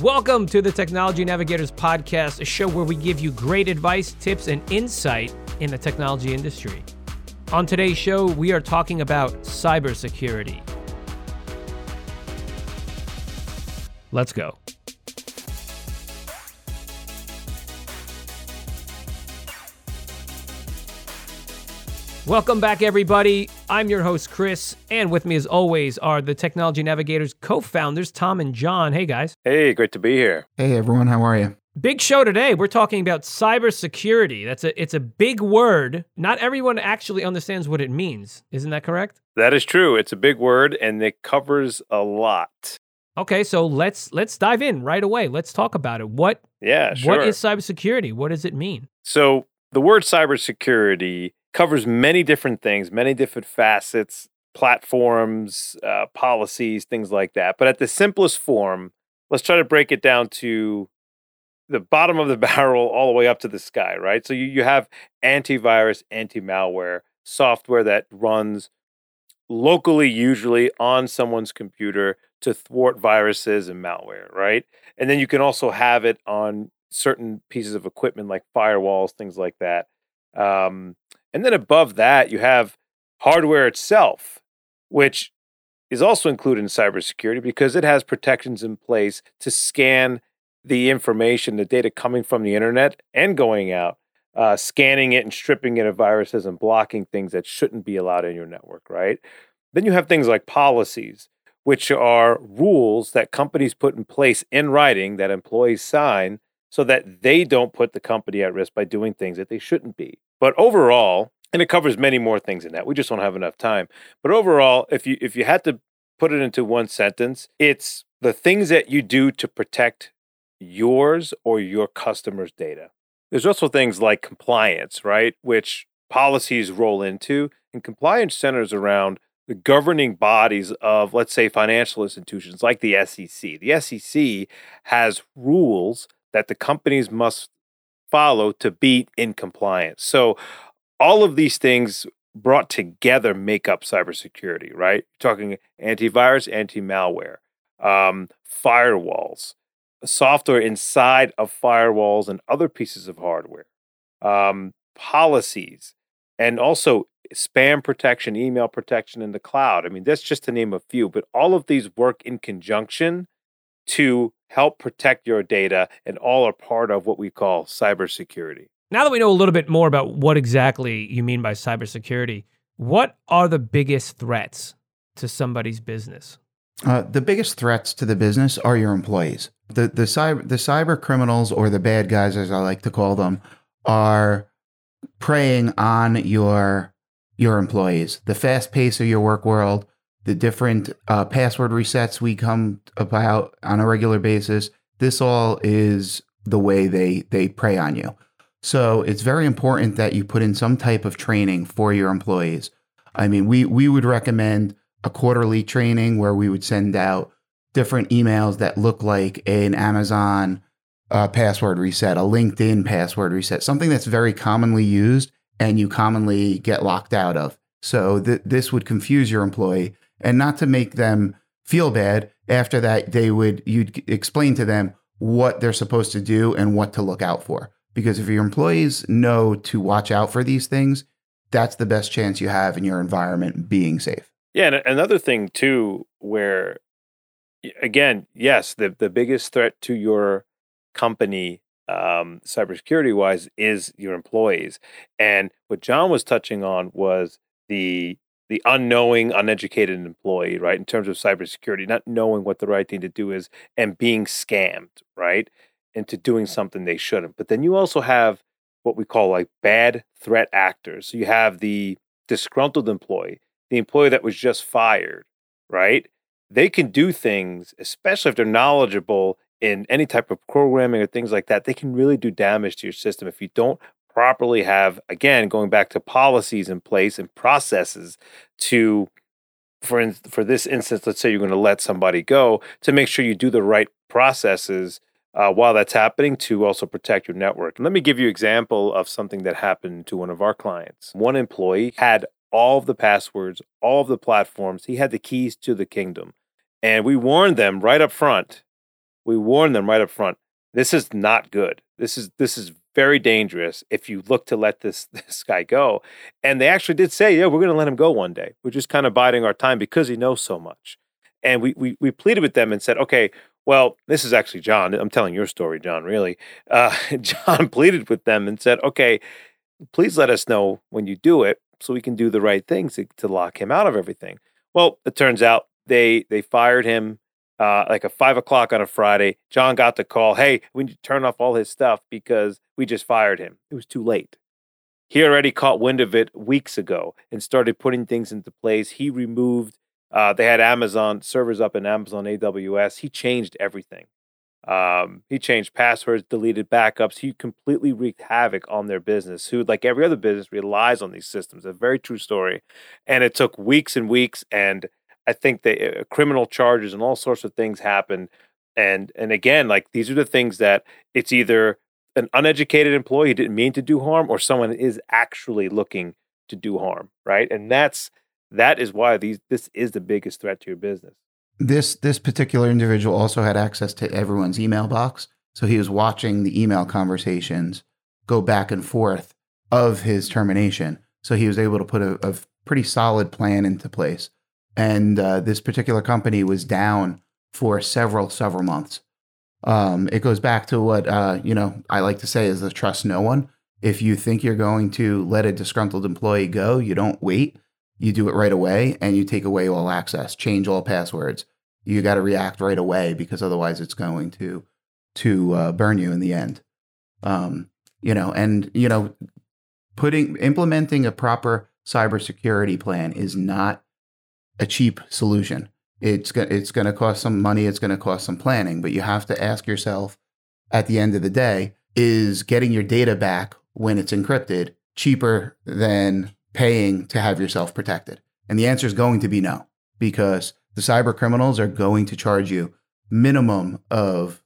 Welcome to the Technology Navigators Podcast, a show where we give you great advice, tips, and insight in the technology industry. On today's show, we are talking about cybersecurity. Let's go. Welcome back, everybody. I'm your host, Chris, and with me, as always, are the Technology Navigators co founders, Tom and John. Hey, guys. Hey, great to be here. Hey everyone, how are you? Big show today. We're talking about cybersecurity. That's a it's a big word. Not everyone actually understands what it means. Isn't that correct? That is true. It's a big word and it covers a lot. Okay, so let's let's dive in right away. Let's talk about it. What Yeah, sure. what is cybersecurity? What does it mean? so, the word cybersecurity covers many different things, many different facets, platforms, uh, policies, things like that. But at the simplest form, let's try to break it down to the bottom of the barrel all the way up to the sky, right? So, you, you have antivirus, anti malware software that runs locally, usually on someone's computer to thwart viruses and malware, right? And then you can also have it on certain pieces of equipment like firewalls, things like that. Um, and then above that, you have hardware itself, which is also included in cybersecurity because it has protections in place to scan the information, the data coming from the internet and going out, uh, scanning it and stripping it of viruses and blocking things that shouldn't be allowed in your network, right? Then you have things like policies, which are rules that companies put in place in writing that employees sign so that they don't put the company at risk by doing things that they shouldn't be. But overall, and it covers many more things than that. We just don't have enough time. But overall, if you if you had to put it into one sentence, it's the things that you do to protect yours or your customers' data. There's also things like compliance, right? Which policies roll into, and compliance centers around the governing bodies of, let's say, financial institutions like the SEC. The SEC has rules that the companies must follow to be in compliance. So, all of these things brought together make up cybersecurity, right? Talking antivirus, anti malware, um, firewalls, software inside of firewalls and other pieces of hardware, um, policies, and also spam protection, email protection in the cloud. I mean, that's just to name a few, but all of these work in conjunction to help protect your data, and all are part of what we call cybersecurity. Now that we know a little bit more about what exactly you mean by cybersecurity, what are the biggest threats to somebody's business? Uh, the biggest threats to the business are your employees. The the cyber the cyber criminals or the bad guys, as I like to call them, are preying on your your employees. The fast pace of your work world, the different uh, password resets we come about on a regular basis. This all is the way they they prey on you. So it's very important that you put in some type of training for your employees. I mean, we we would recommend a quarterly training where we would send out different emails that look like an Amazon uh, password reset, a LinkedIn password reset, something that's very commonly used and you commonly get locked out of. So th- this would confuse your employee, and not to make them feel bad. After that, they would you'd explain to them what they're supposed to do and what to look out for. Because if your employees know to watch out for these things, that's the best chance you have in your environment being safe. Yeah, and another thing too, where again, yes, the the biggest threat to your company, um, cybersecurity wise, is your employees. And what John was touching on was the the unknowing, uneducated employee, right? In terms of cybersecurity, not knowing what the right thing to do is and being scammed, right? Into doing something they shouldn't. But then you also have what we call like bad threat actors. So you have the disgruntled employee, the employee that was just fired, right? They can do things, especially if they're knowledgeable in any type of programming or things like that. They can really do damage to your system if you don't properly have, again, going back to policies in place and processes to, for in, for this instance, let's say you're going to let somebody go, to make sure you do the right processes uh, while that's happening to also protect your network. Let me give you example of something that happened to one of our clients. One employee had all of the passwords, all of the platforms. He had the keys to the kingdom. And we warned them right up front we warned them right up front. This is not good. This is this is very dangerous if you look to let this this guy go. And they actually did say, yeah, we're going to let him go one day. We're just kind of biding our time because he knows so much. And we we we pleaded with them and said, okay, well, this is actually John. I'm telling your story, John. Really, uh, John pleaded with them and said, okay, please let us know when you do it so we can do the right things to, to lock him out of everything. Well, it turns out they they fired him uh, like a five o'clock on a Friday. John got the call, hey, we need to turn off all his stuff because we just fired him. It was too late. He already caught wind of it weeks ago and started putting things into place. He removed, uh, they had Amazon servers up in Amazon AWS. He changed everything. Um, he changed passwords, deleted backups. He completely wreaked havoc on their business, who, like every other business, relies on these systems. A very true story. And it took weeks and weeks. And I think that uh, criminal charges and all sorts of things happened. And and again, like these are the things that it's either an uneducated employee didn't mean to do harm, or someone is actually looking to do harm, right? And that's that is why these this is the biggest threat to your business. This this particular individual also had access to everyone's email box, so he was watching the email conversations go back and forth of his termination. So he was able to put a, a pretty solid plan into place and uh, this particular company was down for several several months. Um, it goes back to what uh, you know I like to say is the trust no one. If you think you're going to let a disgruntled employee go, you don't wait. You do it right away, and you take away all access, change all passwords. You got to react right away because otherwise, it's going to to uh, burn you in the end. Um, you know, and you know, putting implementing a proper cybersecurity plan is not a cheap solution. It's go- it's going to cost some money. It's going to cost some planning, but you have to ask yourself at the end of the day: is getting your data back when it's encrypted cheaper than paying to have yourself protected? And the answer is going to be no, because the cyber criminals are going to charge you minimum of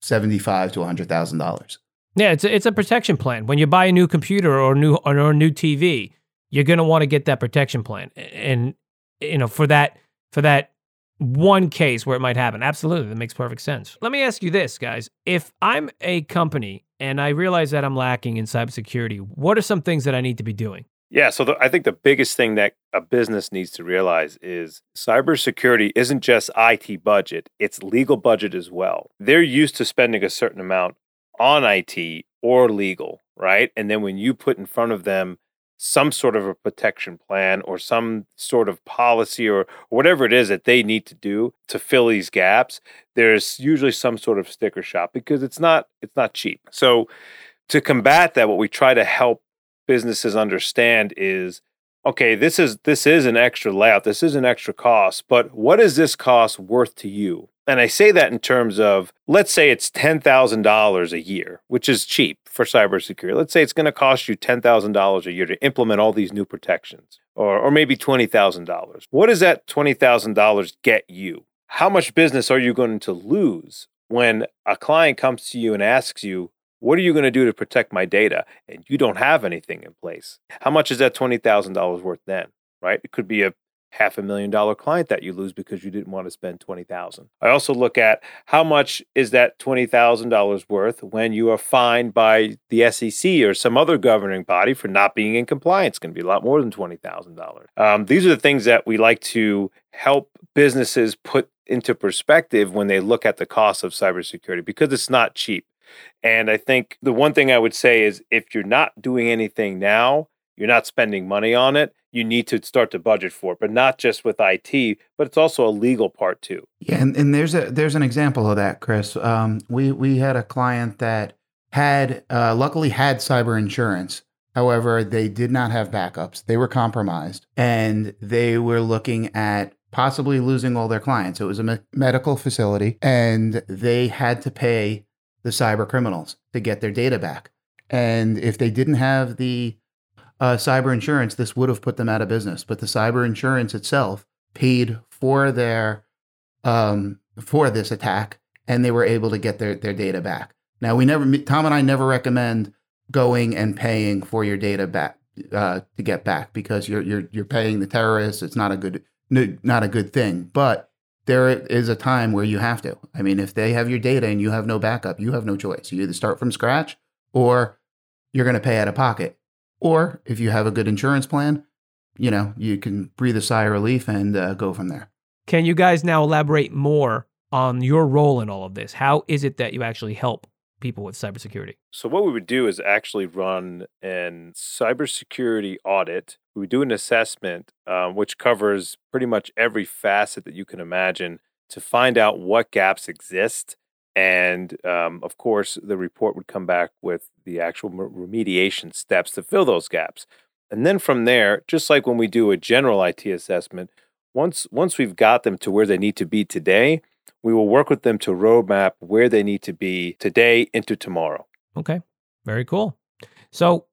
seventy-five to hundred thousand dollars. Yeah, it's a, it's a protection plan. When you buy a new computer or new or a new TV, you're going to want to get that protection plan. And you know, for that for that one case where it might happen. Absolutely, that makes perfect sense. Let me ask you this, guys. If I'm a company and I realize that I'm lacking in cybersecurity, what are some things that I need to be doing? Yeah, so the, I think the biggest thing that a business needs to realize is cybersecurity isn't just IT budget, it's legal budget as well. They're used to spending a certain amount on IT or legal, right? And then when you put in front of them some sort of a protection plan or some sort of policy or, whatever it is that they need to do to fill these gaps there's usually some sort of sticker shop because it's not it's not cheap. So to combat that what we try to help businesses understand is okay this is this is an extra layout this is an extra cost but what is this cost worth to you and I say that in terms of, let's say it's $10,000 a year, which is cheap for cybersecurity. Let's say it's going to cost you $10,000 a year to implement all these new protections, or, or maybe $20,000. What does that $20,000 get you? How much business are you going to lose when a client comes to you and asks you, what are you going to do to protect my data? And you don't have anything in place. How much is that $20,000 worth then? Right? It could be a half a million dollar client that you lose because you didn't want to spend 20,000. I also look at how much is that $20,000 worth when you are fined by the SEC or some other governing body for not being in compliance. It's going to be a lot more than $20,000. Um, these are the things that we like to help businesses put into perspective when they look at the cost of cybersecurity because it's not cheap. And I think the one thing I would say is if you're not doing anything now, you're not spending money on it, you need to start to budget for it, but not just with IT, but it's also a legal part too. Yeah, and, and there's a there's an example of that, Chris. Um, we we had a client that had uh, luckily had cyber insurance. However, they did not have backups. They were compromised, and they were looking at possibly losing all their clients. It was a me- medical facility, and they had to pay the cyber criminals to get their data back. And if they didn't have the uh, cyber insurance, this would have put them out of business. But the cyber insurance itself paid for their um, for this attack, and they were able to get their their data back. Now we never Tom and I never recommend going and paying for your data back uh, to get back because you're you're you're paying the terrorists. It's not a good not a good thing. But there is a time where you have to. I mean, if they have your data and you have no backup, you have no choice. You either start from scratch or you're going to pay out of pocket. Or if you have a good insurance plan, you know, you can breathe a sigh of relief and uh, go from there. Can you guys now elaborate more on your role in all of this? How is it that you actually help people with cybersecurity? So, what we would do is actually run an cybersecurity audit. We do an assessment, um, which covers pretty much every facet that you can imagine to find out what gaps exist. And um, of course, the report would come back with the actual remediation steps to fill those gaps. And then from there, just like when we do a general IT assessment, once once we've got them to where they need to be today, we will work with them to roadmap where they need to be today into tomorrow. Okay. Very cool. So,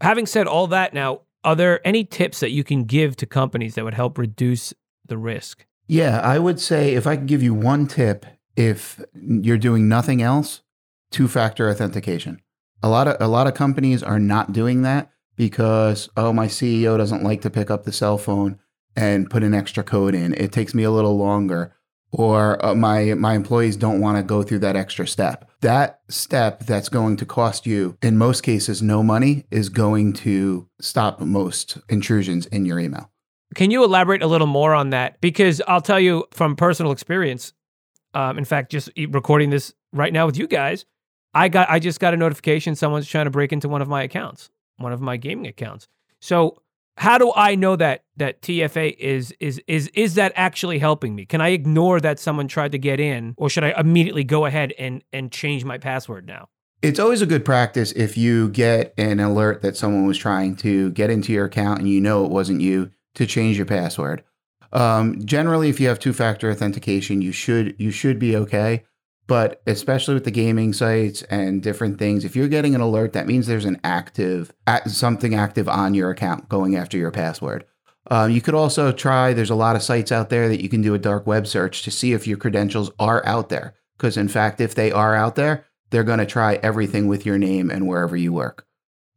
having said all that now, are there any tips that you can give to companies that would help reduce the risk? Yeah, I would say if I could give you one tip, if you're doing nothing else, two-factor authentication. A lot of a lot of companies are not doing that because oh my CEO doesn't like to pick up the cell phone and put an extra code in. It takes me a little longer or uh, my my employees don't want to go through that extra step. That step that's going to cost you in most cases no money is going to stop most intrusions in your email. Can you elaborate a little more on that? Because I'll tell you from personal experience. Um, in fact, just recording this right now with you guys, I got I just got a notification someone's trying to break into one of my accounts, one of my gaming accounts. So how do I know that that TFA is is is is that actually helping me? Can I ignore that someone tried to get in, or should I immediately go ahead and and change my password now? It's always a good practice if you get an alert that someone was trying to get into your account and you know it wasn't you to change your password. Um, generally, if you have two-factor authentication, you should you should be okay. But especially with the gaming sites and different things, if you're getting an alert, that means there's an active, something active on your account going after your password. Uh, you could also try, there's a lot of sites out there that you can do a dark web search to see if your credentials are out there. Because in fact, if they are out there, they're going to try everything with your name and wherever you work.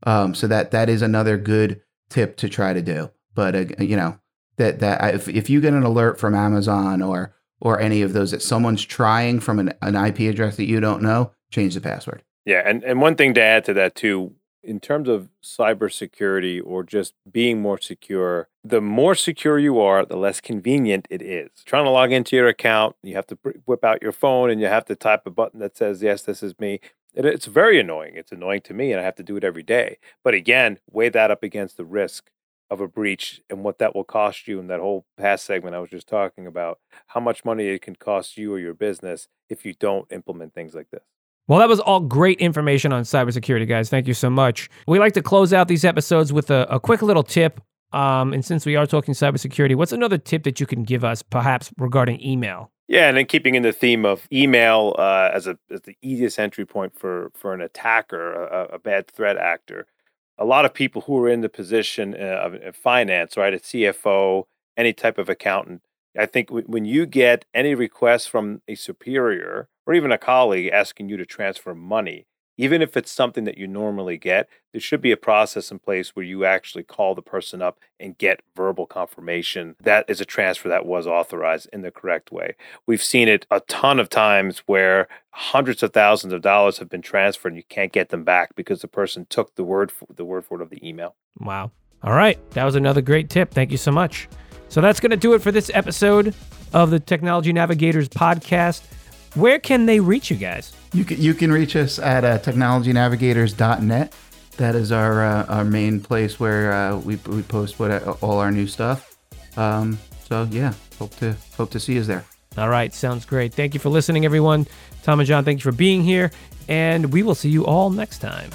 Um, so that that is another good tip to try to do. But uh, you know that that if if you get an alert from Amazon or or any of those that someone's trying from an, an IP address that you don't know, change the password. Yeah, and, and one thing to add to that too, in terms of cybersecurity or just being more secure, the more secure you are, the less convenient it is. Trying to log into your account, you have to whip out your phone and you have to type a button that says, Yes, this is me. It, it's very annoying. It's annoying to me, and I have to do it every day. But again, weigh that up against the risk of a breach and what that will cost you in that whole past segment I was just talking about, how much money it can cost you or your business if you don't implement things like this. Well, that was all great information on cybersecurity, guys. Thank you so much. We like to close out these episodes with a, a quick little tip. Um, and since we are talking cybersecurity, what's another tip that you can give us, perhaps regarding email? Yeah, and then keeping in the theme of email uh, as a as the easiest entry point for for an attacker, a, a bad threat actor a lot of people who are in the position uh, of finance, right, a CFO, any type of accountant, I think when you get any request from a superior or even a colleague asking you to transfer money, even if it's something that you normally get, there should be a process in place where you actually call the person up and get verbal confirmation that is a transfer that was authorized in the correct way. We've seen it a ton of times where hundreds of thousands of dollars have been transferred and you can't get them back because the person took the word for, the word for it of the email. Wow. All right, that was another great tip. Thank you so much. So that's going to do it for this episode of the Technology Navigators podcast. Where can they reach you guys? You can, you can reach us at uh, technologynavigators.net. That is our uh, our main place where uh, we, we post what uh, all our new stuff. Um, so yeah, hope to hope to see you there. All right, sounds great. Thank you for listening, everyone. Tom and John, thank you for being here, and we will see you all next time.